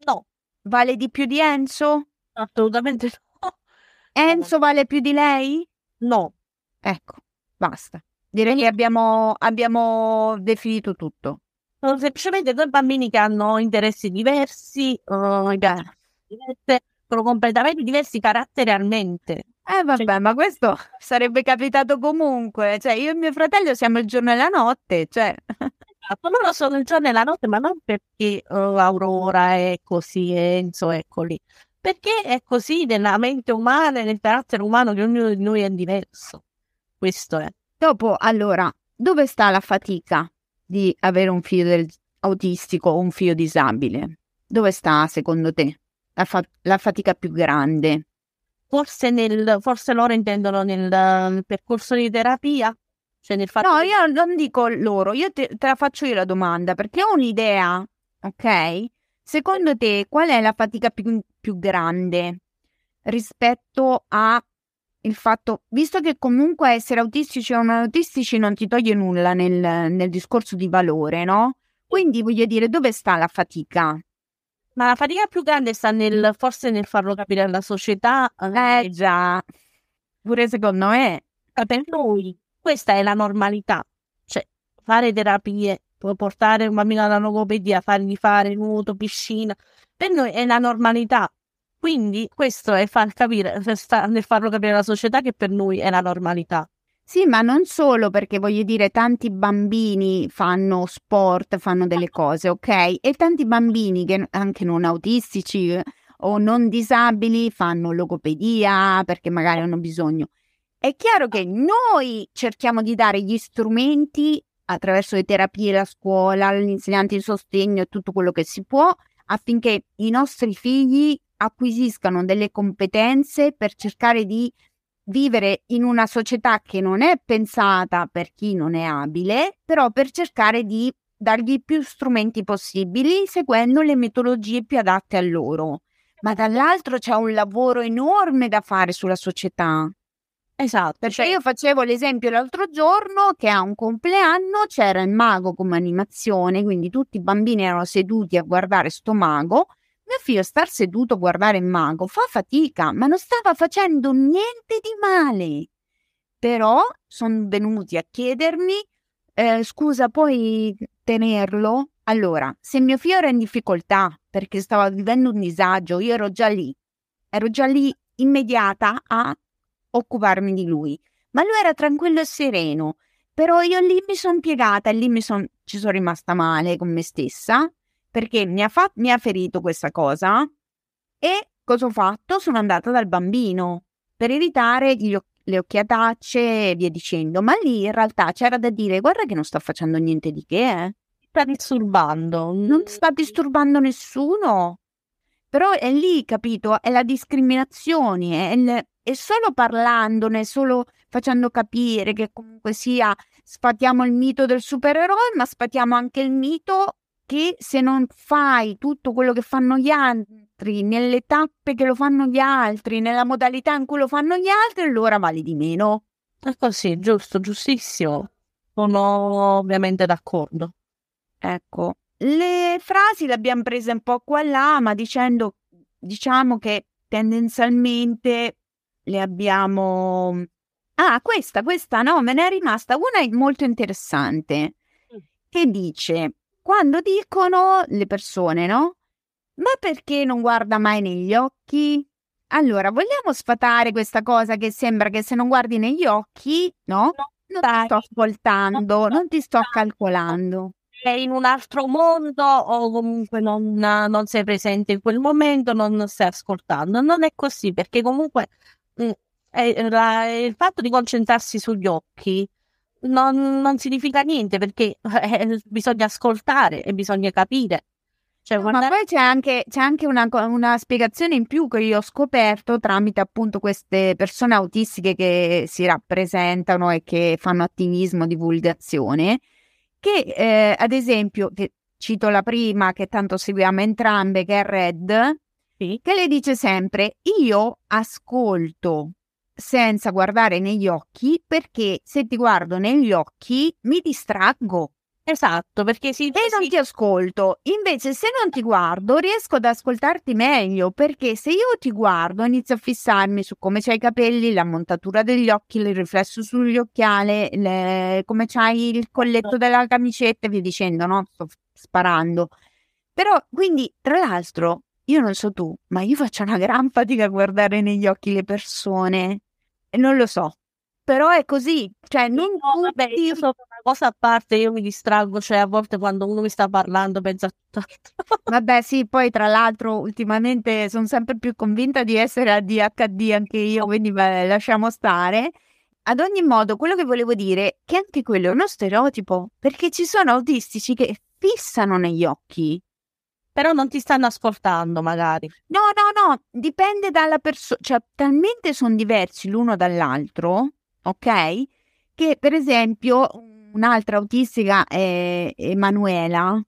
No. Vale di più di Enzo? Assolutamente no. Enzo vale più di lei? No. Ecco, basta. Direi che abbiamo, abbiamo definito tutto. Sono semplicemente due bambini che hanno interessi diversi, uh, diverse, sono completamente diversi caratterialmente. Eh vabbè, cioè, ma questo sarebbe capitato comunque. Cioè, io e mio fratello siamo il giorno e la notte, cioè... Esatto, loro sono il giorno e la notte, ma non perché uh, Aurora è così, Enzo è lì. Perché è così nella mente umana e nel carattere umano che ognuno di noi è diverso. Questo è. Dopo, allora, dove sta la fatica di avere un figlio autistico o un figlio disabile? Dove sta, secondo te, la, fa- la fatica più grande? Forse, nel, forse loro intendono nel, nel percorso di terapia? Cioè nel fatto no, che... io non dico loro, io te, te la faccio io la domanda, perché ho un'idea, ok? Secondo te, qual è la fatica più, più grande rispetto a il fatto, visto che comunque essere autistici o non autistici non ti toglie nulla nel, nel discorso di valore, no? Quindi voglio dire, dove sta la fatica? Ma la fatica più grande sta nel, forse nel farlo capire alla società. Eh già, pure secondo me. Per noi, questa è la normalità. Cioè, fare terapie, portare un bambino alla logopedia, fargli fare nuoto, piscina, per noi è la normalità. Quindi questo è far capire, nel farlo capire alla società che per noi è la normalità. Sì, ma non solo perché voglio dire, tanti bambini fanno sport, fanno delle cose, ok? E tanti bambini che anche non autistici eh, o non disabili fanno logopedia perché magari hanno bisogno. È chiaro che noi cerchiamo di dare gli strumenti attraverso le terapie, la scuola, gli insegnanti di sostegno e tutto quello che si può affinché i nostri figli acquisiscano delle competenze per cercare di vivere in una società che non è pensata per chi non è abile, però per cercare di dargli più strumenti possibili seguendo le metodologie più adatte a loro. Ma dall'altro c'è un lavoro enorme da fare sulla società. Esatto. Perché cioè... io facevo l'esempio l'altro giorno che a un compleanno c'era il mago come animazione, quindi tutti i bambini erano seduti a guardare sto mago mio figlio star seduto a guardare il mago fa fatica, ma non stava facendo niente di male. Però sono venuti a chiedermi, eh, scusa, puoi tenerlo? Allora, se mio figlio era in difficoltà perché stava vivendo un disagio, io ero già lì, ero già lì immediata a occuparmi di lui. Ma lui era tranquillo e sereno. Però io lì mi sono piegata e lì mi son, ci sono rimasta male con me stessa perché mi ha, fa- mi ha ferito questa cosa e cosa ho fatto? Sono andata dal bambino per evitare gli o- le occhiatacce e via dicendo, ma lì in realtà c'era da dire guarda che non sta facendo niente di che, eh. Sta disturbando. Non sta disturbando nessuno. Però è lì, capito? È la discriminazione, è, il, è solo parlandone, solo facendo capire che comunque sia sfatiamo il mito del supereroe, ma sfatiamo anche il mito che se non fai tutto quello che fanno gli altri, nelle tappe che lo fanno gli altri, nella modalità in cui lo fanno gli altri, allora vali di meno. È così, giusto, giustissimo. Sono ovviamente d'accordo. Ecco, le frasi le abbiamo prese un po' qua e là, ma dicendo, diciamo che tendenzialmente le abbiamo... Ah, questa, questa no, me ne è rimasta una molto interessante mm. che dice quando dicono le persone, no? Ma perché non guarda mai negli occhi? Allora, vogliamo sfatare questa cosa che sembra che se non guardi negli occhi, no? Non ti sto ascoltando, non ti sto calcolando. Sei in un altro mondo o comunque non, non sei presente in quel momento, non stai ascoltando. Non è così perché comunque mh, mm, è, la, il fatto di concentrarsi sugli occhi non, non significa niente perché eh, bisogna ascoltare e bisogna capire. Cioè, guarda... Ma poi c'è anche, c'è anche una, una, spiegazione in più che io ho scoperto tramite appunto queste persone autistiche che si rappresentano e che fanno attivismo, divulgazione, che eh, ad esempio, che cito la prima che tanto seguiamo entrambe, che è Red, sì. che le dice sempre, io ascolto senza guardare negli occhi perché se ti guardo negli occhi mi distraggo. Esatto, perché si... E non ti ascolto. Invece se non ti guardo riesco ad ascoltarti meglio perché se io ti guardo inizio a fissarmi su come c'hai i capelli, la montatura degli occhi, il riflesso sugli occhiali, le... come c'hai il colletto della camicetta e via dicendo, no? Sto sparando. Però quindi tra l'altro io non so tu, ma io faccio una gran fatica a guardare negli occhi le persone. E non lo so. Però è così. Cioè, non no, vabbè, io sono una cosa a parte, io mi distraggo, cioè a volte quando uno mi sta parlando penso a tutto. vabbè, sì, poi tra l'altro ultimamente sono sempre più convinta di essere ADHD anche io, quindi beh, lasciamo stare. Ad ogni modo, quello che volevo dire è che anche quello è uno stereotipo, perché ci sono autistici che fissano negli occhi però non ti stanno ascoltando magari. No, no, no, dipende dalla persona, cioè talmente sono diversi l'uno dall'altro, ok? Che per esempio un'altra autistica è Emanuela,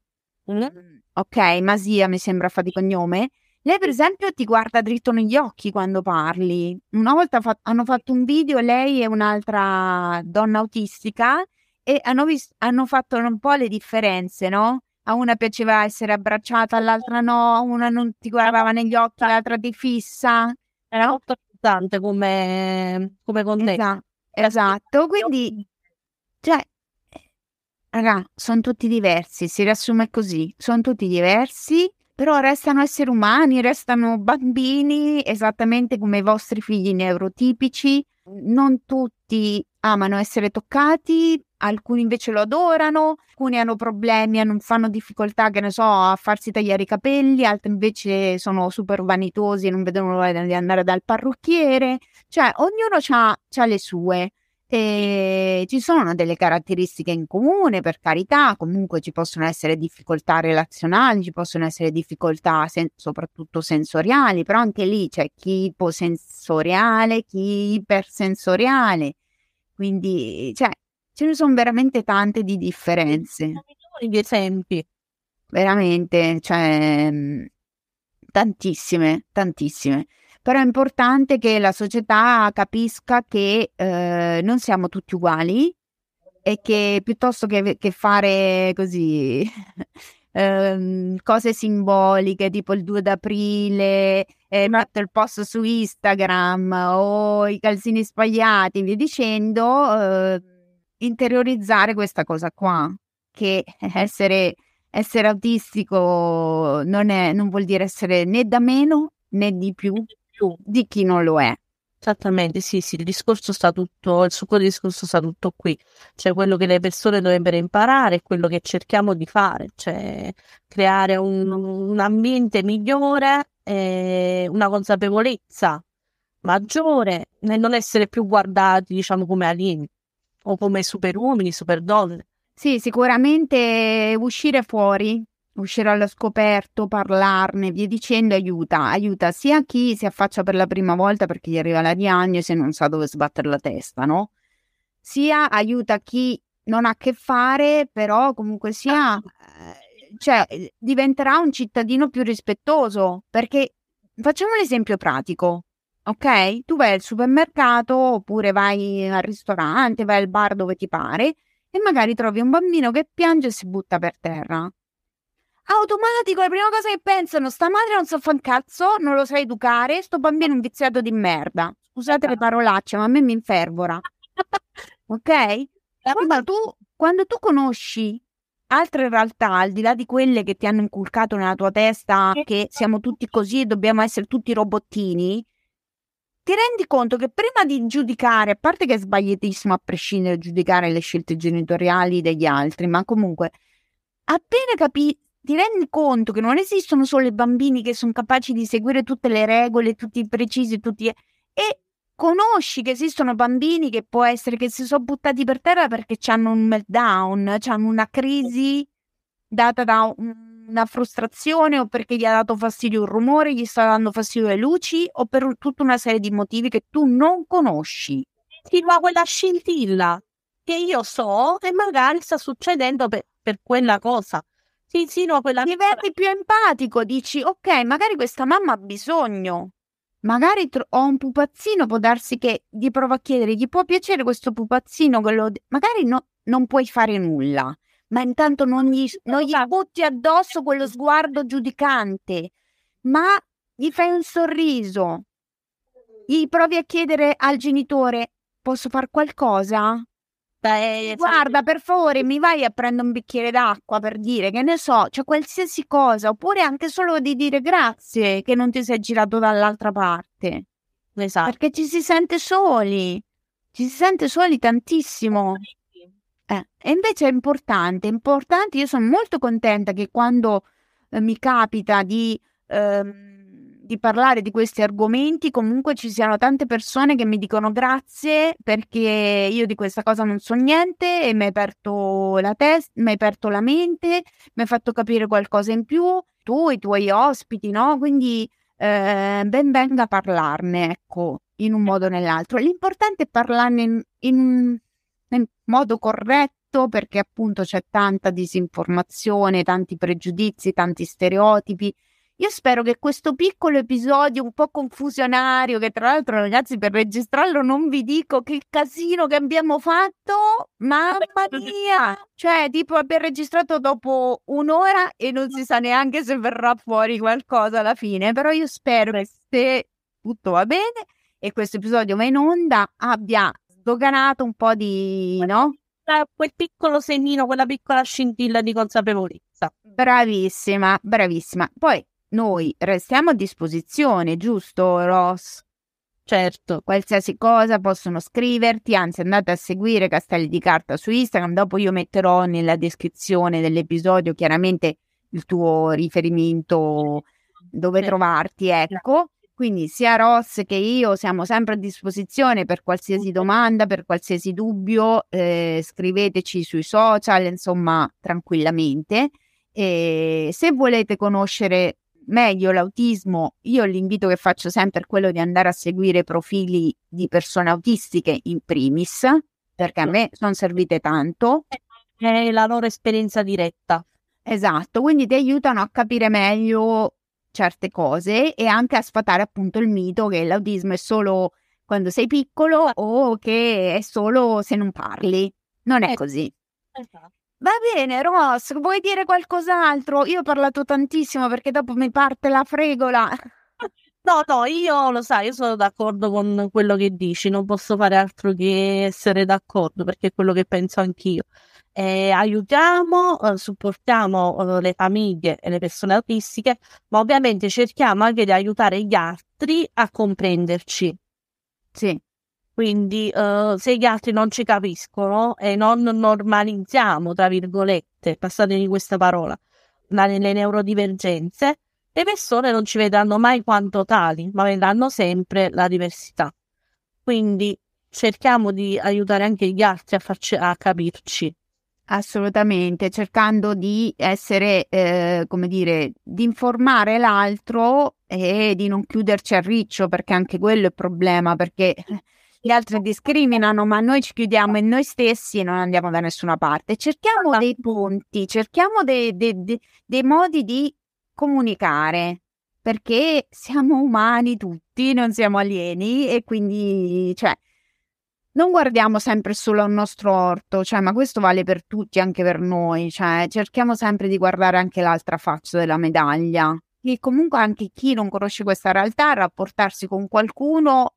mm. ok, Masia mi sembra fa di cognome, lei per esempio ti guarda dritto negli occhi quando parli. Una volta fa- hanno fatto un video, lei e un'altra donna autistica, e hanno, vis- hanno fatto un po' le differenze, no? A una piaceva essere abbracciata, all'altra no, una non ti guardava negli occhi, l'altra ti fissa. Era molto importante come, come contesto. Esatto, esatto. quindi Cioè, raga, sono tutti diversi, si riassume così, sono tutti diversi, però restano esseri umani, restano bambini, esattamente come i vostri figli neurotipici. Non tutti amano essere toccati, alcuni invece lo adorano, alcuni hanno problemi, hanno, fanno difficoltà, che ne so, a farsi tagliare i capelli, altri invece sono super vanitosi e non vedono l'ora di andare dal parrucchiere. Cioè, ognuno ha le sue. E ci sono delle caratteristiche in comune, per carità, comunque ci possono essere difficoltà relazionali, ci possono essere difficoltà sen- soprattutto sensoriali, però anche lì c'è chi iposensoriale, chi ipersensoriale, quindi cioè, ce ne sono veramente tante di differenze. Di esempi. Veramente, cioè, tantissime, tantissime però è importante che la società capisca che eh, non siamo tutti uguali e che piuttosto che, che fare così eh, cose simboliche tipo il 2 d'aprile, eh, metto il post su Instagram o i calzini spagliati, via dicendo, eh, interiorizzare questa cosa qua, che essere, essere autistico non, è, non vuol dire essere né da meno né di più di chi non lo è. Esattamente, sì, sì, il discorso sta tutto, il suo discorso sta tutto qui, cioè quello che le persone dovrebbero imparare è quello che cerchiamo di fare, cioè creare un, un ambiente migliore, e una consapevolezza maggiore nel non essere più guardati, diciamo, come alieni o come super uomini, super donne. Sì, sicuramente uscire fuori uscire allo scoperto, parlarne, via dicendo, aiuta. Aiuta sia chi si affaccia per la prima volta perché gli arriva la diagnosi e non sa dove sbattere la testa, no? Sia aiuta chi non ha a che fare, però comunque sia, eh, cioè, diventerà un cittadino più rispettoso. Perché facciamo un esempio pratico. Ok? Tu vai al supermercato oppure vai al ristorante, vai al bar dove ti pare e magari trovi un bambino che piange e si butta per terra automatico, la prima cosa che pensano, sta madre non sa so fare un cazzo, non lo sa educare, sto bambino è un viziato di merda. Scusate le esatto. parolacce, ma a me mi infervora. ok? Quando tu, quando tu conosci altre realtà, al di là di quelle che ti hanno inculcato nella tua testa, che siamo tutti così e dobbiamo essere tutti robottini, ti rendi conto che prima di giudicare, a parte che è sbagliatissimo a prescindere da giudicare le scelte genitoriali degli altri, ma comunque, appena capi- ti rendi conto che non esistono solo i bambini che sono capaci di seguire tutte le regole, tutti precisi, tutti... e conosci che esistono bambini che può essere che si sono buttati per terra perché hanno un meltdown, hanno una crisi data da una frustrazione o perché gli ha dato fastidio un rumore, gli sta dando fastidio le luci o per tutta una serie di motivi che tu non conosci. Ti va quella scintilla che io so e magari sta succedendo per, per quella cosa. Sì, no, quella... Diventi più empatico, dici, ok, magari questa mamma ha bisogno. Magari tro- ho un pupazzino, può darsi che gli provo a chiedere, gli può piacere questo pupazzino? Quello... Magari no, non puoi fare nulla, ma intanto non gli, non gli butti addosso quello sguardo giudicante, ma gli fai un sorriso, gli provi a chiedere al genitore, posso fare qualcosa? Eh, Guarda, per favore, mi vai a prendere un bicchiere d'acqua per dire che ne so, cioè qualsiasi cosa, oppure anche solo di dire grazie che non ti sei girato dall'altra parte. Esatto. Perché ci si sente soli, ci si sente soli tantissimo. Eh, e invece è importante, è importante, io sono molto contenta che quando eh, mi capita di... Ehm, di parlare di questi argomenti, comunque ci siano tante persone che mi dicono grazie perché io di questa cosa non so niente e mi hai aperto la testa, mi hai aperto la mente, mi hai fatto capire qualcosa in più, tu, i tuoi ospiti, no? Quindi eh, ben venga parlarne, ecco, in un modo o nell'altro. L'importante è parlarne in, in, in modo corretto perché appunto c'è tanta disinformazione, tanti pregiudizi, tanti stereotipi io spero che questo piccolo episodio un po' confusionario, che tra l'altro ragazzi per registrarlo non vi dico che casino che abbiamo fatto, mamma mia! Cioè tipo abbiamo registrato dopo un'ora e non si sa neanche se verrà fuori qualcosa alla fine, però io spero che se tutto va bene e questo episodio va in onda abbia sdoganato un po' di, no? quel piccolo semino, quella piccola scintilla di consapevolezza. Bravissima, bravissima. Poi noi restiamo a disposizione, giusto Ross? Certo. Qualsiasi cosa possono scriverti, anzi andate a seguire Castelli di Carta su Instagram, dopo io metterò nella descrizione dell'episodio chiaramente il tuo riferimento dove sì. trovarti, ecco. Quindi sia Ross che io siamo sempre a disposizione per qualsiasi domanda, per qualsiasi dubbio, eh, scriveteci sui social, insomma, tranquillamente. E se volete conoscere meglio l'autismo, io l'invito che faccio sempre è quello di andare a seguire profili di persone autistiche in primis, perché a me sono servite tanto. È la loro esperienza diretta. Esatto, quindi ti aiutano a capire meglio certe cose e anche a sfatare appunto il mito che l'autismo è solo quando sei piccolo o che è solo se non parli. Non è ecco. così. Esatto. Va bene, Ross, vuoi dire qualcos'altro? Io ho parlato tantissimo perché dopo mi parte la fregola. No, no, io lo sai, io sono d'accordo con quello che dici, non posso fare altro che essere d'accordo perché è quello che penso anch'io. Eh, aiutiamo, eh, supportiamo eh, le famiglie e le persone autistiche, ma ovviamente cerchiamo anche di aiutare gli altri a comprenderci. Sì. Quindi uh, se gli altri non ci capiscono e non normalizziamo, tra virgolette, passatemi questa parola, la, le neurodivergenze, le persone non ci vedranno mai quanto tali, ma vedranno sempre la diversità. Quindi cerchiamo di aiutare anche gli altri a, farci, a capirci. Assolutamente, cercando di essere, eh, come dire, di informare l'altro e di non chiuderci a riccio, perché anche quello è il problema, perché gli altri discriminano, ma noi ci chiudiamo in noi stessi e non andiamo da nessuna parte. Cerchiamo dei ponti, cerchiamo dei, dei, dei, dei modi di comunicare, perché siamo umani tutti, non siamo alieni e quindi, cioè, non guardiamo sempre solo al nostro orto, cioè, ma questo vale per tutti, anche per noi, cioè, cerchiamo sempre di guardare anche l'altra faccia della medaglia. E comunque anche chi non conosce questa realtà, rapportarsi con qualcuno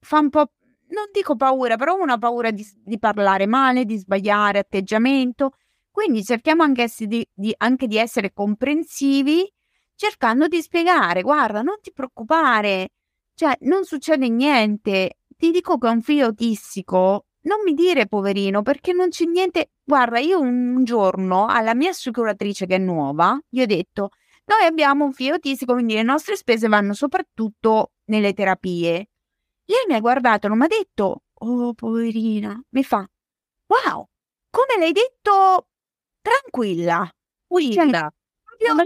fa un po' non dico paura, però una paura di, di parlare male, di sbagliare atteggiamento. Quindi cerchiamo anche di, di, anche di essere comprensivi, cercando di spiegare, guarda, non ti preoccupare, cioè non succede niente. Ti dico che ho un figlio autistico, non mi dire poverino, perché non c'è niente. Guarda, io un giorno alla mia assicuratrice che è nuova, gli ho detto, noi abbiamo un figlio autistico, quindi le nostre spese vanno soprattutto nelle terapie. Lei mi ha guardato, non mi ha detto, oh poverina, mi fa, wow, come l'hai detto, tranquilla. Guida. Cioè, proprio, mi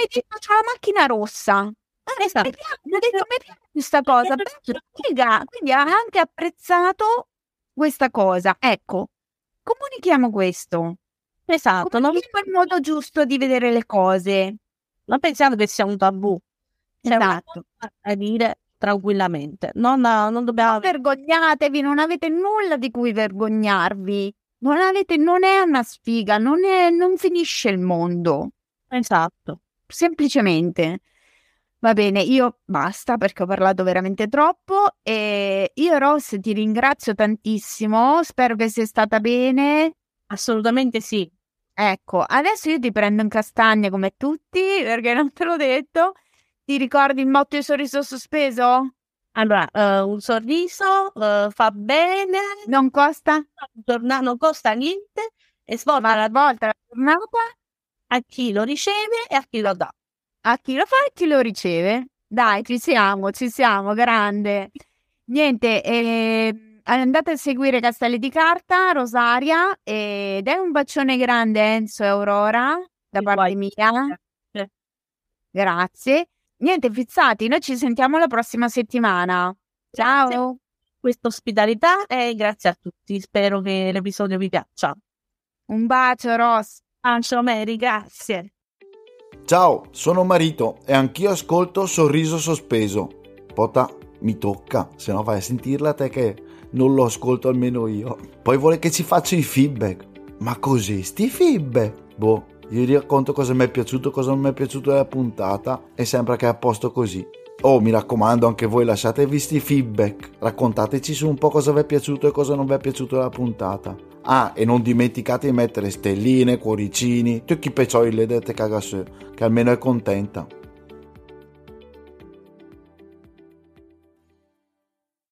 hai detto, c'è la macchina rossa. Esatto. Mi, detto, mi piace questa cosa. Quindi ha anche apprezzato questa cosa. Ecco, comunichiamo questo. Esatto. Non è il modo giusto di vedere le cose. Non pensiamo che sia un tabù. C'è esatto. A dire tranquillamente. Non, non dobbiamo... Non vergognatevi, non avete nulla di cui vergognarvi. Non, avete, non è una sfiga, non, è, non finisce il mondo. Esatto. Semplicemente. Va bene, io basta perché ho parlato veramente troppo e io Ross ti ringrazio tantissimo, spero che sia stata bene. Assolutamente sì. Ecco, adesso io ti prendo in castagne come tutti perché non te l'ho detto ti ricordi il motto di sorriso sospeso? Allora, uh, un sorriso uh, fa bene. Non costa? Torna- non costa niente e svolta la volta la giornata a chi lo riceve e a chi lo dà. A chi lo fa e chi lo riceve. Dai, ci siamo, ci siamo, grande. Niente, eh, andate a seguire Castelli di Carta, Rosaria, ed è un bacione grande Enzo e Aurora da parte vuoi. mia. Grazie. Niente, fizzati, noi ci sentiamo la prossima settimana. Ciao! Grazie questa ospitalità e grazie a tutti. Spero che l'episodio vi piaccia. Un bacio, Ross. Bacio, Mary, grazie. Ciao, sono Marito e anch'io ascolto Sorriso Sospeso. Pota, mi tocca, se no vai a sentirla te che non lo ascolto almeno io. Poi vuole che ci faccia i feedback. Ma così, sti feedback? Boh, vi racconto cosa mi è piaciuto, cosa non mi è piaciuto della puntata e sembra che è a posto così. Oh, mi raccomando, anche voi lasciatevi sti feedback. Raccontateci su un po' cosa vi è piaciuto e cosa non vi è piaciuto della puntata. Ah, e non dimenticate di mettere stelline, cuoricini, tutti i peccioli le dette cagasse, che almeno è contenta.